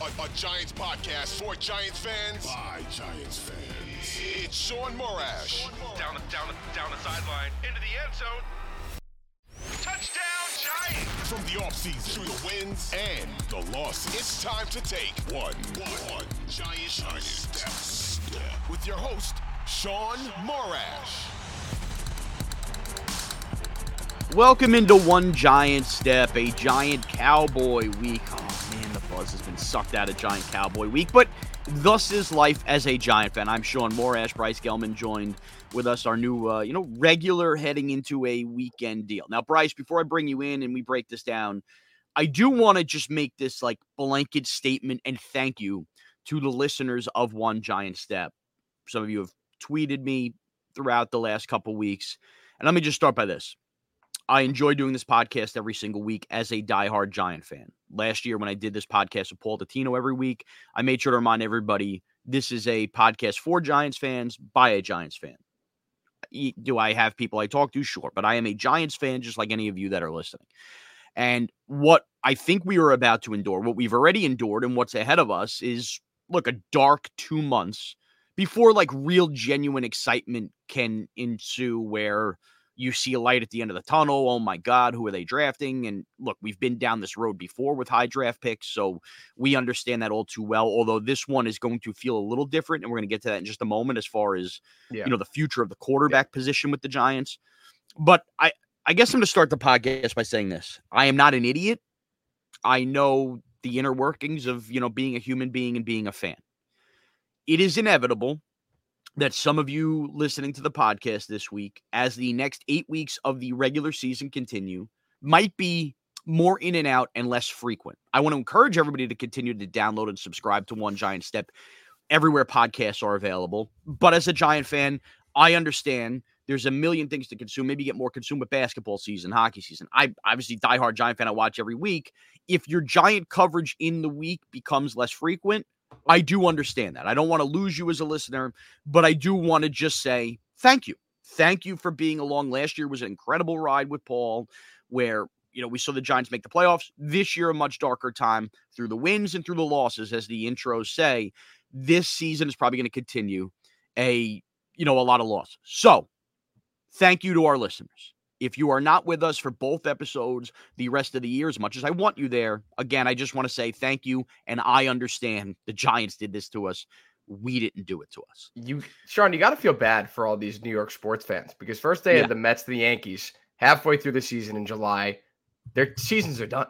A, a, a Giants podcast for Giants fans by Giants fans. It's Shaun Morash. Down the, down the, down the sideline, into the end zone. Touchdown Giants! From the offseason to the wins and the losses, it's time to take one, one, one Giants, Giants step, step with your host, Shaun Morash. Welcome into One Giant Step, a Giant Cowboy week. Buzz has been sucked out of Giant Cowboy week, but thus is life as a Giant fan. I'm Shaun Morash. Bryce Gelman joined with us, our new, uh, you know, regular heading into a weekend deal. Now, Bryce, before I bring you in and we break this down, I do want to just make this like blanket statement and thank you to the listeners of One Giant Step. Some of you have tweeted me throughout the last couple weeks, and let me just start by this. I enjoy doing this podcast every single week as a diehard Giant fan. Last year, when I did this podcast with Paul Dottino every week, I made sure to remind everybody this is a podcast for Giants fans by a Giants fan. Do I have people I talk to? Sure. But I am a Giants fan, just like any of you that are listening. And what I think we are about to endure, what we've already endured, and what's ahead of us is look, a dark two months before like real genuine excitement can ensue where you see a light at the end of the tunnel. Oh my God, who are they drafting? And look, we've been down this road before with high draft picks, so we understand that all too well. Although this one is going to feel a little different, and we're going to get to that in just a moment as far as Yeah. you know the future of the quarterback position with the Giants. But I, I guess I'm going to start the podcast by saying this: I am not an idiot. I know the inner workings of you know being a human being and being a fan. It is inevitable that some of you listening to the podcast this week, as the next eight weeks of the regular season continue, might be more in and out and less frequent. I want to encourage everybody to continue to download and subscribe to One Giant Step everywhere podcasts are available. But as a Giant fan, I understand there's a million things to consume. Maybe get more consumed with basketball season, hockey season. I obviously diehard Giant fan. I watch every week. If your Giant coverage in the week becomes less frequent, I do understand that. I don't want to lose you as a listener, but I do want to just say thank you. Thank you for being along. Last year was an incredible ride with Paul, where you know we saw the Giants make the playoffs. This year, a much darker time through the wins and through the losses, as the intros say. This season is probably going to continue a you know a lot of loss. So, thank you to our listeners. If you are not with us for both episodes the rest of the year, as much as I want you there, again, I just want to say thank you. And I understand the Giants did this to us. We didn't do it to us. You, Shaun, you got to feel bad for all these New York sports fans because first they Yeah. had the Mets, the Yankees, halfway through the season in July, their seasons are done,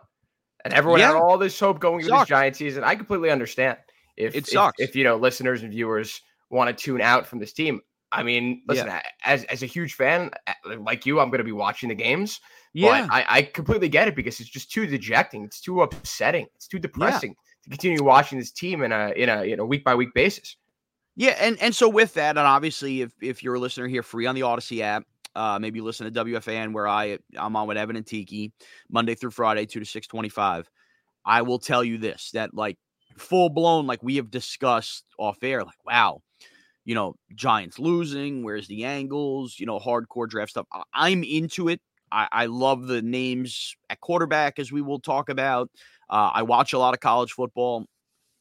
and everyone had all this hope going into this. Giant season. I completely understand if It if- sucks. if, you know listeners and viewers want to tune out from this team. I mean, listen, a- as as a huge fan like you, I'm going to be watching the games. But I, I completely get it because it's just too dejecting. It's too upsetting. It's too depressing to continue watching this team in a in a you know week by week basis. Yeah, and and so with that, and obviously, if if you're a listener here, free on the Audacy app, uh, maybe you listen to WFAN where I I'm on with Evan and Tiki Monday through Friday, two to six twenty five. I will tell you this: that like full blown, like we have discussed off air, like wow, you know, Giants losing. Where's the angles? You know, hardcore draft stuff. I'm into it. I, I love the names at quarterback, as we will talk about. Uh, I watch a lot of college football.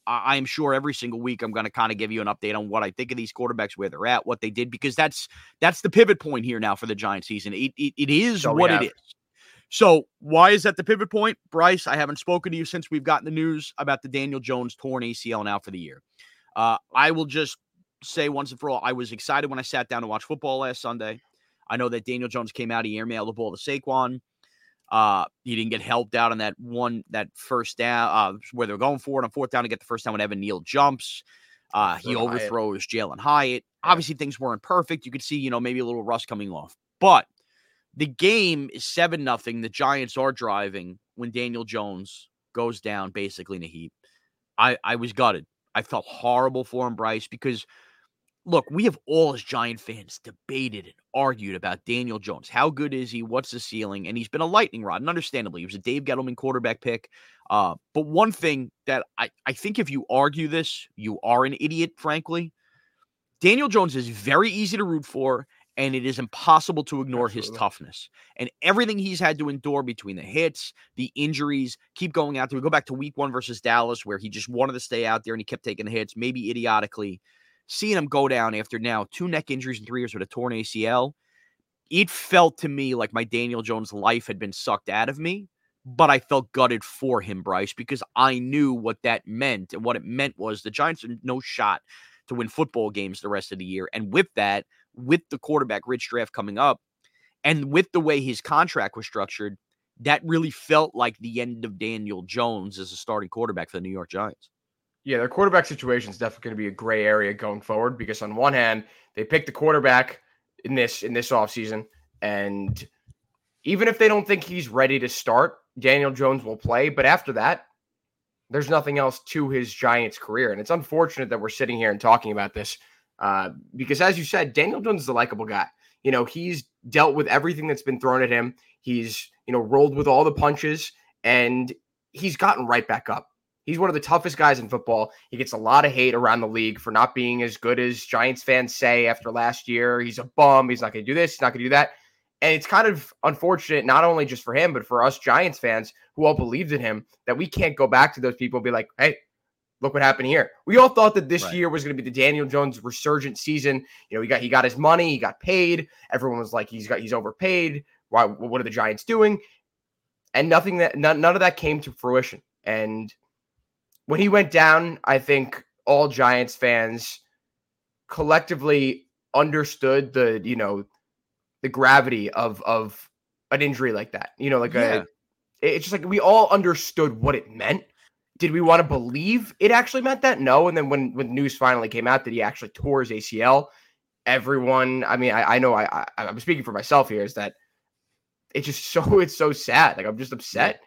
I am sure every single week I'm going to kind of give you an update on what I think of these quarterbacks, where they're at, what they did, because that's that's the pivot point here now for the Giant season. It it, it is So what have- it is. So why is that the pivot point, Bryce? I haven't spoken to you since we've gotten the news about the Daniel Jones torn ACL now for the year. Uh, I will just say once and for all, I was excited when I sat down to watch football last Sunday. I know that Daniel Jones came out, he airmailed the ball to Saquon. Uh, he didn't get helped out on that one, that first down, uh, where they're going for it on fourth down to get the first down when Evan Neal jumps. Uh, he overthrows Jalen Hyatt. Obviously, things weren't perfect. You could see, you know, maybe a little rust coming off. But the game is 7 nothing. The Giants are driving when Daniel Jones goes down basically in a heap. I, I was gutted. I felt horrible for him, Bryce, because – look, we have all as Giant fans debated and argued about Daniel Jones. How good is he? What's the ceiling? And he's been a lightning rod, and understandably, he was a Dave Gettleman quarterback pick. Uh, but one thing that I, I think if you argue this, you are an idiot, frankly. Daniel Jones is very easy to root for, and it is impossible to ignore Absolutely. his toughness and everything he's had to endure between the hits, the injuries. Keep going out there. We go back to week one versus Dallas, where he just wanted to stay out there and he kept taking the hits, maybe idiotically seeing him go down after now two neck injuries in three years with a torn ACL, it felt to me like my Daniel Jones life had been sucked out of me. But I felt gutted for him, Bryce, because I knew what that meant. And what it meant was the Giants had no shot to win football games the rest of the year. And with that, with the quarterback rich draft coming up, and with the way his contract was structured, that really felt like the end of Daniel Jones as a starting quarterback for the New York Giants. Yeah, their quarterback situation is definitely going to be a gray area going forward because on one hand, they picked the quarterback in this in this offseason, and even if they don't think he's ready to start, Daniel Jones will play. But after that, there's nothing else to his Giants career. And it's unfortunate that we're sitting here and talking about this uh, because, as you said, Daniel Jones is a likable guy. You know, he's dealt with everything that's been thrown at him. He's, you know, rolled with all the punches and he's gotten right back up. He's one of the toughest guys in football. He gets a lot of hate around the league for not being as good as Giants fans say after last year. He's a bum. He's not going to do this. He's not going to do that. And it's kind of unfortunate, not only just for him, but for us Giants fans who all believed in him, that we can't go back to those people and be like, hey, look what happened here. We all thought that this right. year was going to be the Daniel Jones resurgent season. You know, he got he got his money, he got paid. Everyone was like, he's got he's overpaid. Why? What are the Giants doing? And nothing that none, none of that came to fruition. And when he went down, I think all Giants fans collectively understood the, you know, the gravity of of an injury like that. You know, like yeah. a it's just like we all understood what it meant. Did we want to believe it actually meant that? No. And then when when news finally came out that he actually tore his ACL, everyone, I mean, I, I know I, I I'm speaking for myself here, is that it's just so it's so sad. Like I'm just upset. Yeah.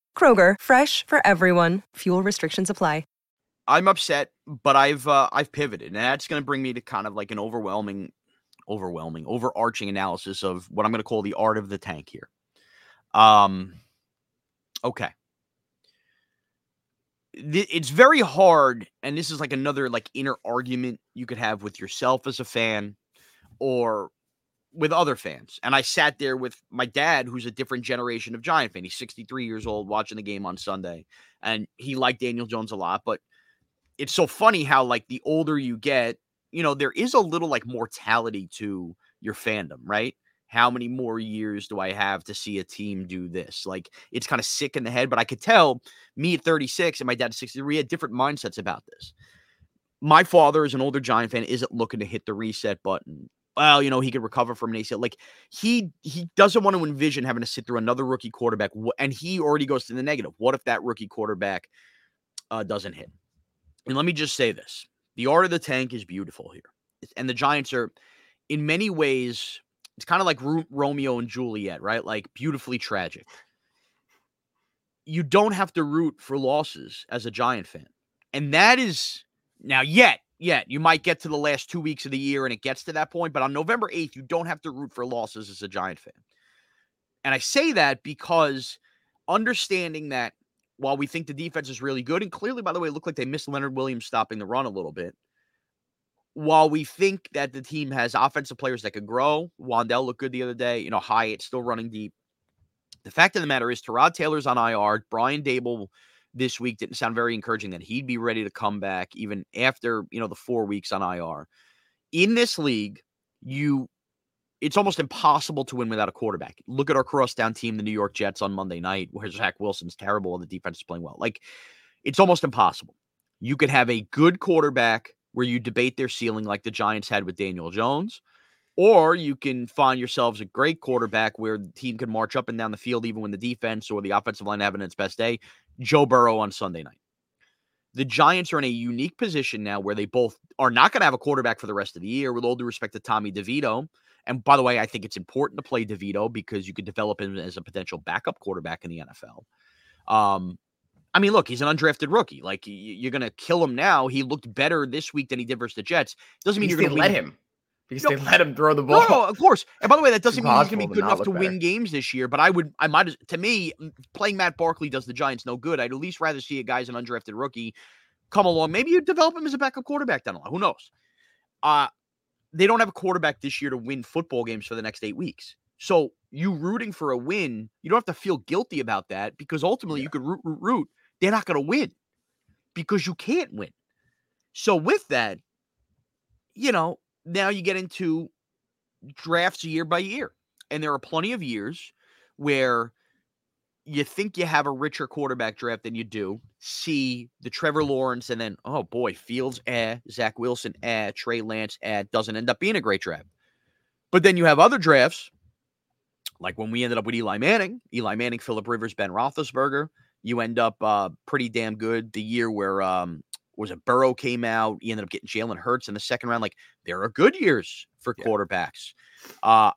Kroger, fresh for everyone. Fuel restrictions apply. I'm upset, but I've uh, I've pivoted, and that's going to bring me to kind of like an overwhelming, overwhelming, overarching analysis of what I'm going to call the art of the tank here. Um, okay. It's very hard, and this is like another like inner argument you could have with yourself as a fan, or with other fans. And I sat there with my dad, who's a different generation of Giant fan. He's 63 years old watching the game on Sunday. And he liked Daniel Jones a lot. But it's so funny how, like, the older you get, you know, there is a little like mortality to your fandom, right? How many more years do I have to see a team do this? Like, it's kind of sick in the head, but I could tell me at 36 and my dad at 63, we had different mindsets about this. My father, is an older Giant fan, isn't looking to hit the reset button well, you know, he could recover from an ACL. Like he he doesn't want to envision having to sit through another rookie quarterback, and he already goes to the negative. What if that rookie quarterback uh, doesn't hit? And let me just say this: the art of the tank is beautiful here, and the Giants are, in many ways, it's kind of like Ro- Romeo and Juliet, right? Like beautifully tragic. you don't have to root for losses as a Giant fan. And that is now yet, yet you might get to the last two weeks of the year and it gets to that point, but on November 8th, you don't have to root for losses as a Giant fan. And I say that because understanding that while we think the defense is really good, and clearly, by the way, it looked like they missed Leonard Williams stopping the run a little bit. While we think that the team has offensive players that could grow, Wan'Dale looked good the other day. You know, Hyatt still running deep. The fact of the matter is, Tyrod Taylor's on IR. Brian Daboll this week didn't sound very encouraging that he'd be ready to come back even after you know the four weeks on IR. In this league, you it's almost impossible to win without a quarterback. Look at our crosstown team, the New York Jets, on Monday night, where Zach Wilson's terrible and the defense is playing well. Like, it's almost impossible. You could have a good quarterback where you debate their ceiling, like the Giants had with Daniel Jones, or you can find yourselves a great quarterback where the team can march up and down the field, even when the defense or the offensive line having its best day. Joe Burrow on Sunday night. The Giants are in a unique position now where they both are not going to have a quarterback for the rest of the year, with all due respect to Tommy DeVito and by the way, I think it's important to play DeVito because you could develop him as a potential backup quarterback in the NFL. Um, I mean, look, he's an undrafted rookie. Like you're going to kill him now. He looked better this week than he did versus the Jets. Doesn't mean you're going to let him. Because no, they let him throw the ball. No, no, of course. And by the way, that doesn't mean he's going to be good enough to better. win games this year. But I would, I might, to me, playing Matt Barkley does the Giants no good. I'd at least rather see a guy as an undrafted rookie come along. Maybe you develop him as a backup quarterback down the line. Who knows? Uh, they don't have a quarterback this year to win football games for the next eight weeks. So you rooting for a win, you don't have to feel guilty about that because ultimately yeah. you could root, root, root. They're not going to win because you can't win. So with that, you know, now you get into drafts year by year. And there are plenty of years where you think you have a richer quarterback draft than you do. See the Trevor Lawrence, and then oh boy, Fields, eh, Zach Wilson, eh, Trey Lance, eh, doesn't end up being a great draft. But then you have other drafts, like when we ended up with Eli Manning, Eli Manning, Philip Rivers, Ben Roethlisberger. You end up uh, pretty damn good. The year where um, was it Burrow came out, He ended up getting Jalen Hurts in the second round. Like there are good years for yeah. quarterbacks. Uh,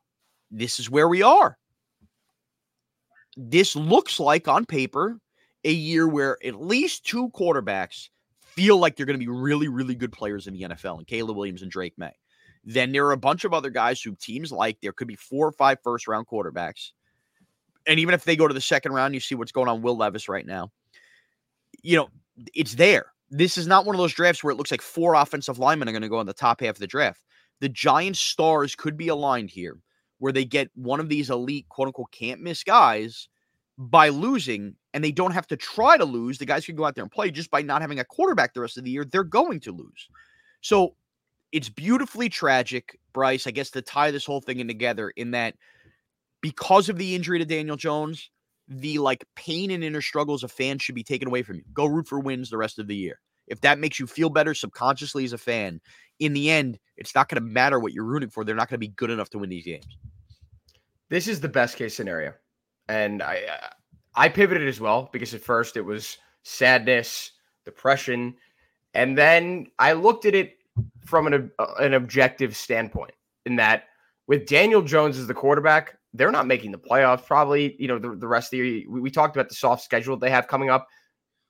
this is where we are this looks like on paper a year where at least two quarterbacks feel like they're going to be really, really good players in the NFL, and Caleb Williams and Drake Maye. Then there are a bunch of other guys who teams like. There could be four or five first round quarterbacks. And even if they go to the second round, you see what's going on Will Levis right now. You know, it's there. This is not one of those drafts where it looks like four offensive linemen are going to go in the top half of the draft. The Giants' stars could be aligned here where they get one of these elite, quote unquote, can't miss guys by losing, and they don't have to try to lose. The guys can go out there and play just by not having a quarterback the rest of the year. They're going to lose. So it's beautifully tragic, Bryce, I guess, to tie this whole thing in together in that because of the injury to Daniel Jones, the like pain and inner struggles of fans should be taken away from you. Go root for wins the rest of the year. If that makes you feel better subconsciously as a fan, in the end, it's not going to matter what you're rooting for. They're not going to be good enough to win these games. This is the best case scenario, and I uh, I pivoted as well because at first it was sadness, depression, and then I looked at it from an uh, an objective standpoint. In that, with Daniel Jones as the quarterback, they're not making the playoffs. Probably, you know, the, the rest of the year. We, we talked about the soft schedule they have coming up.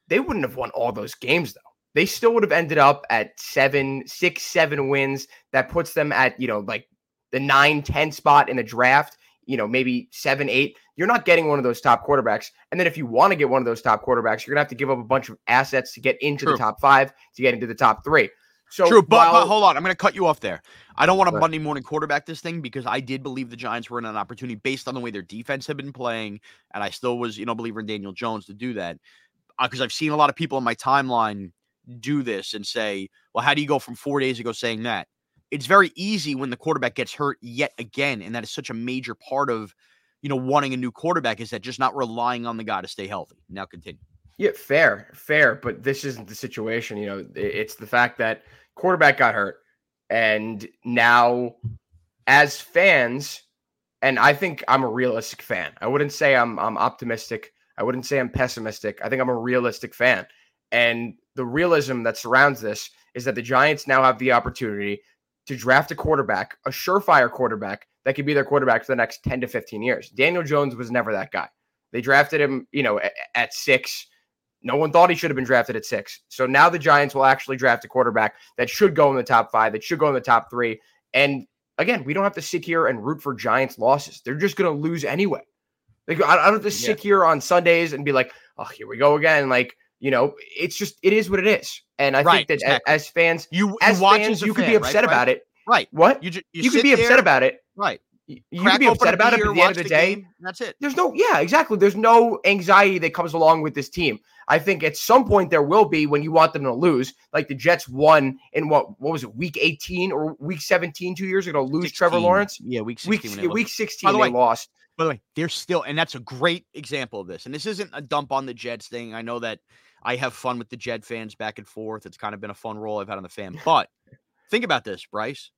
They wouldn't have won all those games though they still would have ended up at seven, six, seven wins. That puts them at, you know, like the nine, 10 spot in the draft, you know, maybe seven, eight. You're not getting one of those top quarterbacks. And then if you want to get one of those top quarterbacks, you're going to have to give up a bunch of assets to get into True. the top five, to get into the top three. So True, but, while, but hold on. I'm going to cut you off there. I don't want to Monday morning quarterback this thing because I did believe the Giants were in an opportunity based on the way their defense had been playing. And I still was, you know, believer in Daniel Jones to do that. Because uh, I've seen a lot of people in my timeline do this and say, well, how do you go from four days ago saying that? It's very easy when the quarterback gets hurt yet again. And that is such a major part of, you know, wanting a new quarterback is that just not relying on the guy to stay healthy. Now continue. Yeah, fair, fair. But this isn't the situation. You know, it's the fact that quarterback got hurt. And now, as fans, and I think I'm a realistic fan. I wouldn't say I'm I'm optimistic. I wouldn't say I'm pessimistic. I think I'm a realistic fan. And the realism that surrounds this is that the Giants now have the opportunity to draft a quarterback, a surefire quarterback that could be their quarterback for the next 10 to 15 years. Daniel Jones was never that guy. They drafted him, you know, at, at six. No one thought he should have been drafted at six. So now the Giants will actually draft a quarterback that should go in the top five, that should go in the top three. And again, we don't have to sit here and root for Giants losses. They're just going to lose anyway. Like I, don't have to sit here on Sundays and be like, oh, here we go again. Like, you know, it's just it is what it is. And I right, think that exactly. as fans, you as fans, you could be upset right, about it. Right. What? You, just, you, you could be upset about it. Right. You can be upset about it, but at the end of the, the day, game, that's it. There's no, yeah, exactly. There's no anxiety that comes along with this team. I think at some point there will be when you want them to lose, like the Jets won in what what was it, week 18 or week 17 two years ago, lose 16. Trevor Lawrence. Yeah, week 16. Week, week 16 the way, they lost. By the way, they're still, and that's a great example of this. And this isn't a dump on the Jets thing. I know that I have fun with the Jet fans back and forth. It's kind of been a fun role I've had on the fan. But think about this, Bryce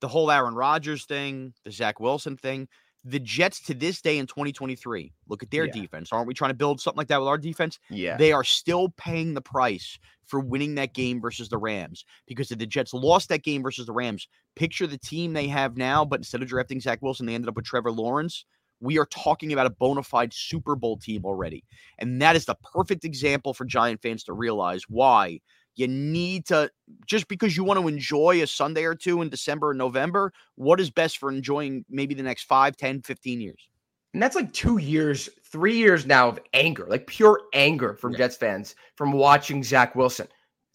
the whole Aaron Rodgers thing, the Zach Wilson thing. The Jets to this day in 2023, look at their yeah. defense. Aren't we trying to build something like that with our defense? Yeah. They are still paying the price for winning that game versus the Rams because if the Jets lost that game versus the Rams, picture the team they have now, but instead of drafting Zach Wilson, they ended up with Trevor Lawrence. We are talking about a bona fide Super Bowl team already. And that is the perfect example for Giant fans to realize why you need to just because you want to enjoy a Sunday or two in December and November, what is best for enjoying maybe the next 5, 10, 15 years? And that's like two years, three years now of anger, like pure anger from yeah. Jets fans from watching Zach Wilson.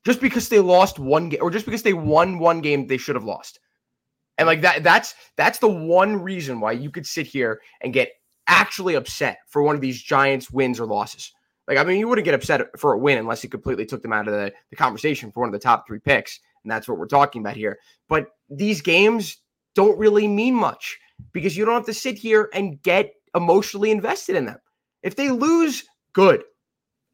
Just because they lost one game or just because they won one game they should have lost. And like that, that's that's the one reason why you could sit here and get actually upset for one of these Giants wins or losses. Like, I mean, you wouldn't get upset for a win unless you completely took them out of the, the conversation for one of the top three picks. And that's what we're talking about here. But these games don't really mean much because you don't have to sit here and get emotionally invested in them. If they lose, good.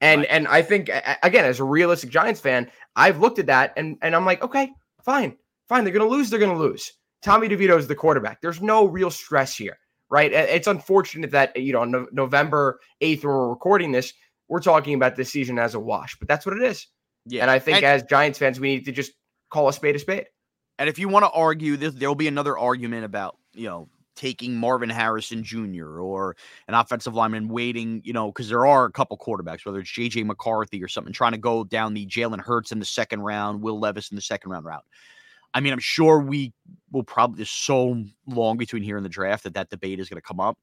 And right. and I think again, as a realistic Giants fan, I've looked at that and and I'm like, okay, fine, fine. They're gonna lose. They're gonna lose. Tommy DeVito is the quarterback. There's no real stress here, right? It's unfortunate that you know no, November eighth when we're recording this, we're talking about this season as a wash, but that's what it is. Yeah. And I think and, as Giants fans, we need to just call a spade a spade. And if you want to argue this, there'll be another argument about, you know, taking Marvin Harrison Jr. or an offensive lineman waiting, you know, because there are a couple quarterbacks, whether it's JJ McCarthy or something, trying to go down the Jalen Hurts in the second round, Will Levis in the second round route. I mean, I'm sure we will probably, there's so long between here and the draft that that debate is going to come up.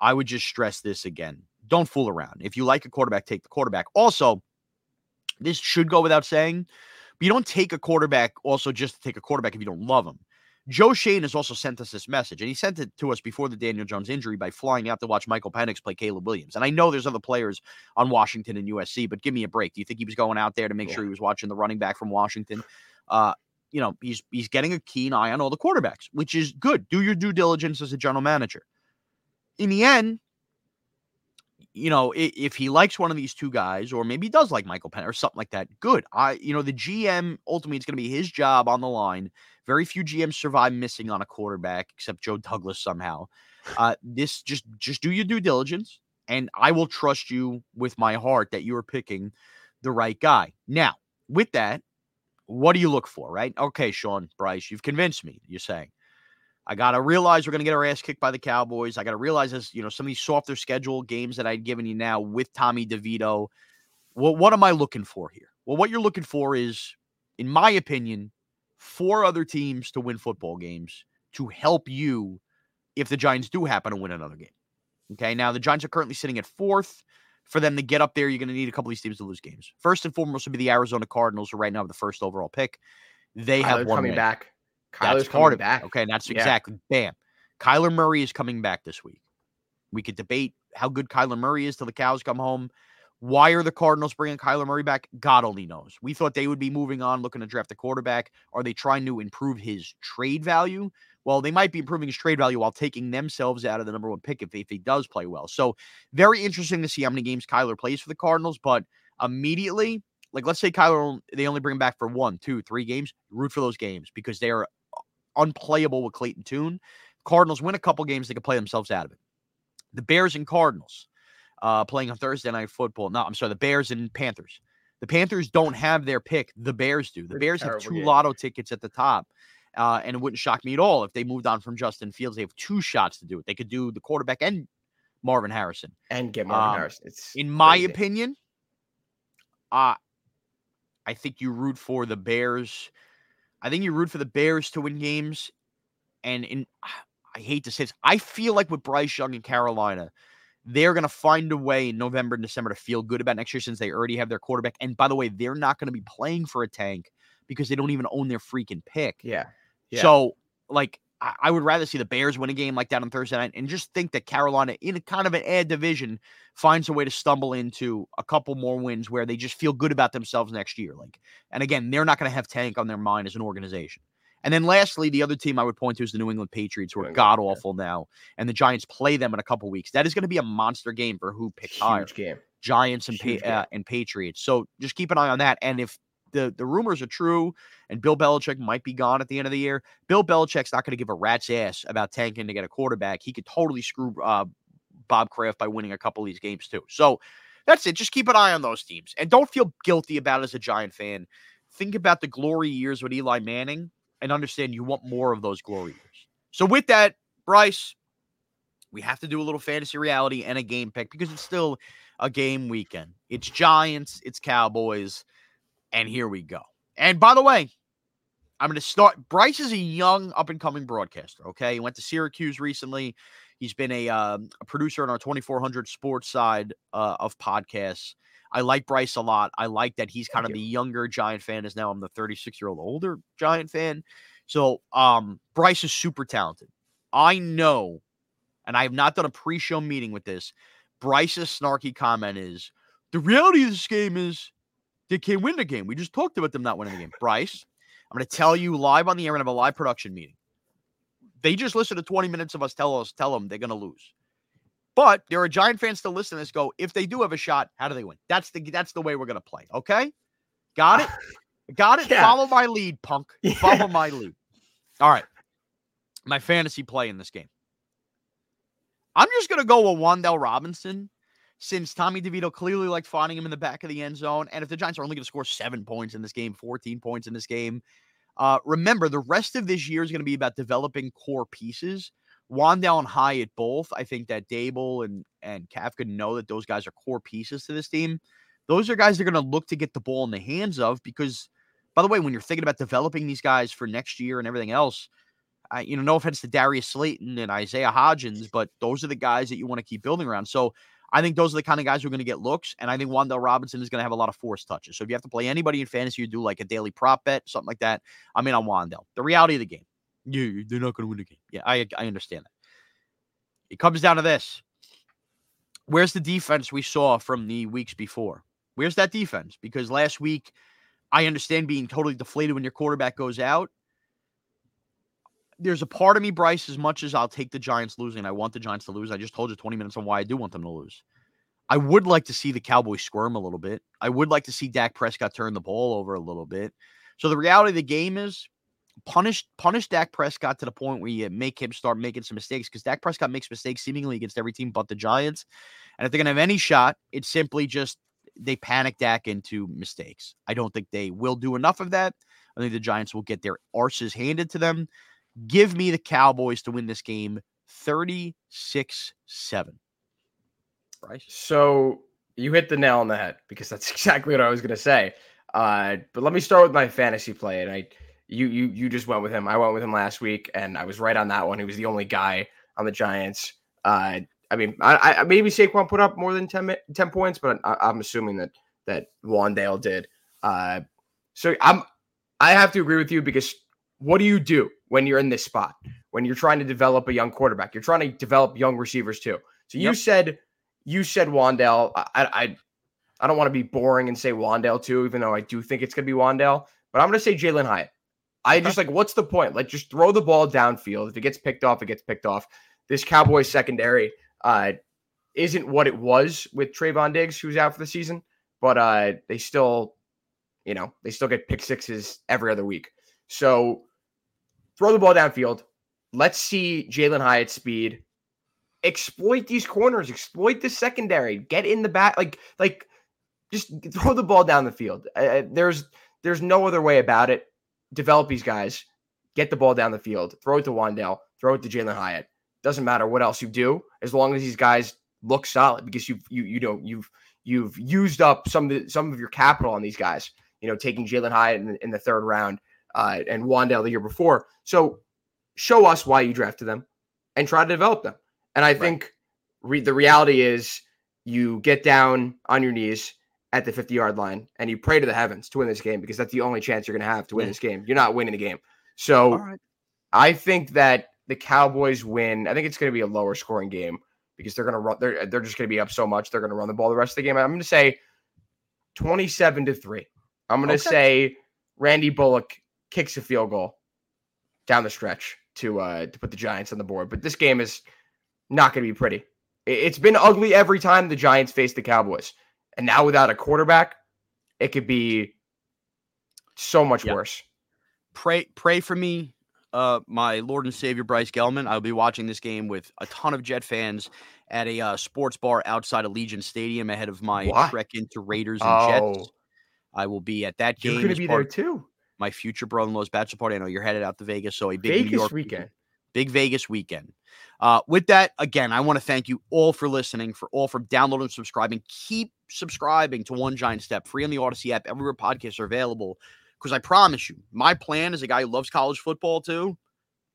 I would just stress this again don't fool around. If you like a quarterback, take the quarterback. Also, this should go without saying, but you don't take a quarterback also just to take a quarterback if you don't love him. Joe Schoen has also sent us this message, and he sent it to us before the Daniel Jones injury by flying out to watch Michael Penix play Caleb Williams. And I know there's other players on Washington and USC, but give me a break. Do you think he was going out there to make yeah. sure he was watching the running back from Washington? Uh, you know, he's he's getting a keen eye on all the quarterbacks, which is good. Do your due diligence as a general manager. In the end, you know, if, if, he likes one of these two guys, or maybe he does like Michael Penn or something like that, good. I, you know, the GM ultimately it's going to be his job on the line. Very few GMs survive missing on a quarterback, except Joe Douglas somehow. Uh, this just just do your due diligence, and I will trust you with my heart that you are picking the right guy. Now, with that, what do you look for, right? Okay, Shaun Bryce, you've convinced me. You're saying I got to realize we're going to get our ass kicked by the Cowboys. I got to realize as you know some of these softer schedule games that I'd given you now with Tommy DeVito. Well, what am I looking for here? Well, what you're looking for is, in my opinion, four other teams to win football games to help you if the Giants do happen to win another game. Okay, now the Giants are currently sitting at fourth. For them to get up there, you're going to need a couple of these teams to lose games. First and foremost would be the Arizona Cardinals, who right now have the first overall pick. They have one coming win. back. Kyler's that's part of back. Okay, that's yeah. exactly bam. Kyler Murray is coming back this week. We could debate how good Kyler Murray is till the cows come home. Why are the Cardinals bringing Kyler Murray back? God only knows. We thought they would be moving on, looking to draft a quarterback. Are they trying to improve his trade value? Well, they might be improving his trade value while taking themselves out of the number one pick if, if he does play well. So, very interesting to see how many games Kyler plays for the Cardinals. But immediately, like let's say Kyler, they only bring him back for one, two, three games. Root for those games because they are unplayable with Clayton Tune. Cardinals win a couple games, they could play themselves out of it. The Bears and Cardinals uh, playing on Thursday night football. No, I'm sorry, the Bears and Panthers. The Panthers don't have their pick. The Bears do. The Bears have two game. lotto tickets at the top. Uh, and it wouldn't shock me at all if they moved on from Justin Fields. They have two shots to do it. They could do the quarterback and Marvin Harrison and get Marvin Um, Harrison. It's in my crazy. opinion, uh I think you root for the Bears. I think you root for the Bears to win games. And in I hate to say this, I feel like with Bryce Young in Carolina, they're gonna find a way in November and December to feel good about next year since they already have their quarterback. And by the way, they're not gonna be playing for a tank because they don't even own their freaking pick. Yeah. Yeah. So, like, I, I would rather see the Bears win a game like that on Thursday night and just think that Carolina, in a kind of an ad division, finds a way to stumble into a couple more wins where they just feel good about themselves next year. Like, and again, they're not going to have Tank on their mind as an organization. And then lastly, the other team I would point to is the New England Patriots, who are god yeah. awful now, and the Giants play them in a couple weeks. That is going to be a monster game for who picked higher. game. Giants and pa- game. uh, and Patriots. So just keep an eye on that. And if the the rumors are true, and Bill Belichick might be gone at the end of the year, Bill Belichick's not going to give a rat's ass about tanking to get a quarterback. He could totally screw uh, Bob Kraft by winning a couple of these games too. So that's it. Just keep an eye on those teams, and don't feel guilty about it as a Giant fan. Think about the glory years with Eli Manning, and understand you want more of those glory years. So with that, Bryce, we have to do a little fantasy reality and a game pick because it's still a game weekend. It's Giants, it's Cowboys, and here we go. And by the way, I'm going to start. Bryce is a young, up and coming broadcaster. Okay, he went to Syracuse recently. He's been a, um, a producer on our 2400 sports side uh, of podcasts. I like Bryce a lot. I like that he's kind Thank of you. the younger Giant fan. is now I'm the 36 year old older Giant fan. So um, Bryce is super talented. I know, and I have not done a pre-show meeting with this. Bryce's snarky comment is the reality of this game is they can't win the game. We just talked about them not winning the game. Bryce, I'm going to tell you live on the air and have a live production meeting. They just listened to 20 minutes of us tell us tell them they're going to lose. But there are Giant fans still listening to this go, if they do have a shot, how do they win? That's the that's the way we're going to play. Okay? Got it? Got it? Yeah. Follow my lead, punk. Yeah. Follow my lead. All right. My fantasy play in this game. I'm just going to go with Wan'Dale Robinson since Tommy DeVito clearly liked finding him in the back of the end zone. And if the Giants are only going to score seven points in this game, 14 points in this game, uh, remember the rest of this year is going to be about developing core pieces. Wan'Dale and Hyatt both. I think that Daboll and and Kafka know that those guys are core pieces to this team. Those are guys they're going to look to get the ball in the hands of because, by the way, when you're thinking about developing these guys for next year and everything else, I, you know, no offense to Darius Slayton and Isaiah Hodgins, but those are the guys that you want to keep building around. So I think those are the kind of guys who are going to get looks, and I think Wan'Dale Robinson is going to have a lot of force touches. So if you have to play anybody in fantasy, you do like a daily prop bet, something like that. I'm in on Wan'Dale. The reality of the game, you they're not going to win the game. Yeah, I I understand that. It comes down to this: Where's the defense we saw from the weeks before? Where's that defense? Because last week, I understand being totally deflated when your quarterback goes out. There's a part of me, Bryce, as much as I'll take the Giants losing, I want the Giants to lose. I just told you 20 minutes on why I do want them to lose. I would like to see the Cowboys squirm a little bit. I would like to see Dak Prescott turn the ball over a little bit. So the reality of the game is punish punish Dak Prescott to the point where you make him start making some mistakes because Dak Prescott makes mistakes seemingly against every team but the Giants. And if they're gonna have any shot, it's simply just they panic Dak into mistakes. I don't think they will do enough of that. I think the Giants will get their arses handed to them. Give me the Cowboys to win this game 36 7. Bryce? So you hit the nail on the head because that's exactly what I was going to say. Uh, but let me start with my fantasy play, and I, you, you, you just went with him. I went with him last week, and I was right on that one. He was the only guy on the Giants. Uh, I mean, I, I maybe Saquon put up more than 10, 10 points, but I, I'm assuming that that Wan'Dale did. Uh, so I'm, I have to agree with you because what do you do when you're in this spot? When you're trying to develop a young quarterback, you're trying to develop young receivers too. So you Yep. said you said Wan'Dale. I, I I don't want to be boring and say Wan'Dale too, even though I do think it's gonna be Wan'Dale. But I'm gonna say Jalen Hyatt. I just like what's the point? Like just throw the ball downfield. If it gets picked off, it gets picked off. This Cowboys secondary uh isn't what it was with Trevon Diggs, who's out for the season, but uh they still, you know, they still get pick sixes every other week. So throw the ball downfield. Let's see Jalen Hyatt's speed. Exploit these corners, exploit the secondary, get in the back, like like just throw the ball down the field. Uh, there's there's no other way about it. Develop these guys, get the ball down the field, throw it to Wan'Dale, throw it to Jalen Hyatt. Doesn't matter what else you do, as long as these guys look solid because you've you you know you've you've used up some of the, some of your capital on these guys. You know, taking Jalen Hyatt in, in, the third round uh, and Wan'Dale the year before. So show us why you drafted them and try to develop them. And I right. think re- the reality is you get down on your knees at the 50 yard line and you pray to the heavens to win this game because that's the only chance you're going to have to win yeah. this game. You're not winning the game. So right. I think that the Cowboys win. I think it's going to be a lower scoring game because they're going to run. They're they're just going to be up so much. They're going to run the ball the rest of the game. I'm going to say 27 to three. I'm going to okay. say Randy Bullock kicks a field goal down the stretch to uh to put the Giants on the board. But this game is not going to be pretty. It's been ugly every time the Giants face the Cowboys, and now without a quarterback, it could be so much yep. worse. Pray pray for me uh, my Lord and Savior Bryce Gelman. I'll be watching this game with a ton of Jet fans at a uh, sports bar outside of Allegiant Stadium ahead of my what? trek into Raiders and oh. Jets. I will be at that game. You're going to be there too. My future brother-in-law's bachelor party. I know you're headed out to Vegas, so a big Vegas New York weekend. Big Vegas weekend. Uh, with that, again, I want to thank you all for listening, for all for downloading and subscribing. Keep subscribing to One Giant Step, free on the Audacy app, everywhere podcasts are available. Because I promise you, my plan as a guy who loves college football too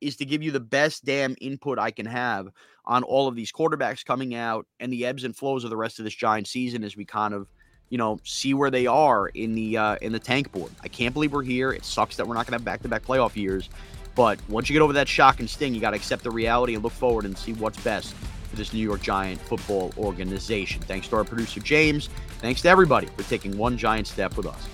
is to give you the best damn input I can have on all of these quarterbacks coming out and the ebbs and flows of the rest of this giant season as we kind of, you know, see where they are in the uh, in the tank board. I can't believe we're here. It sucks that we're not going to have back-to-back playoff years, but once you get over that shock and sting, you got to accept the reality and look forward and see what's best for this New York Giant football organization. Thanks to our producer James. Thanks to everybody for taking one giant step with us.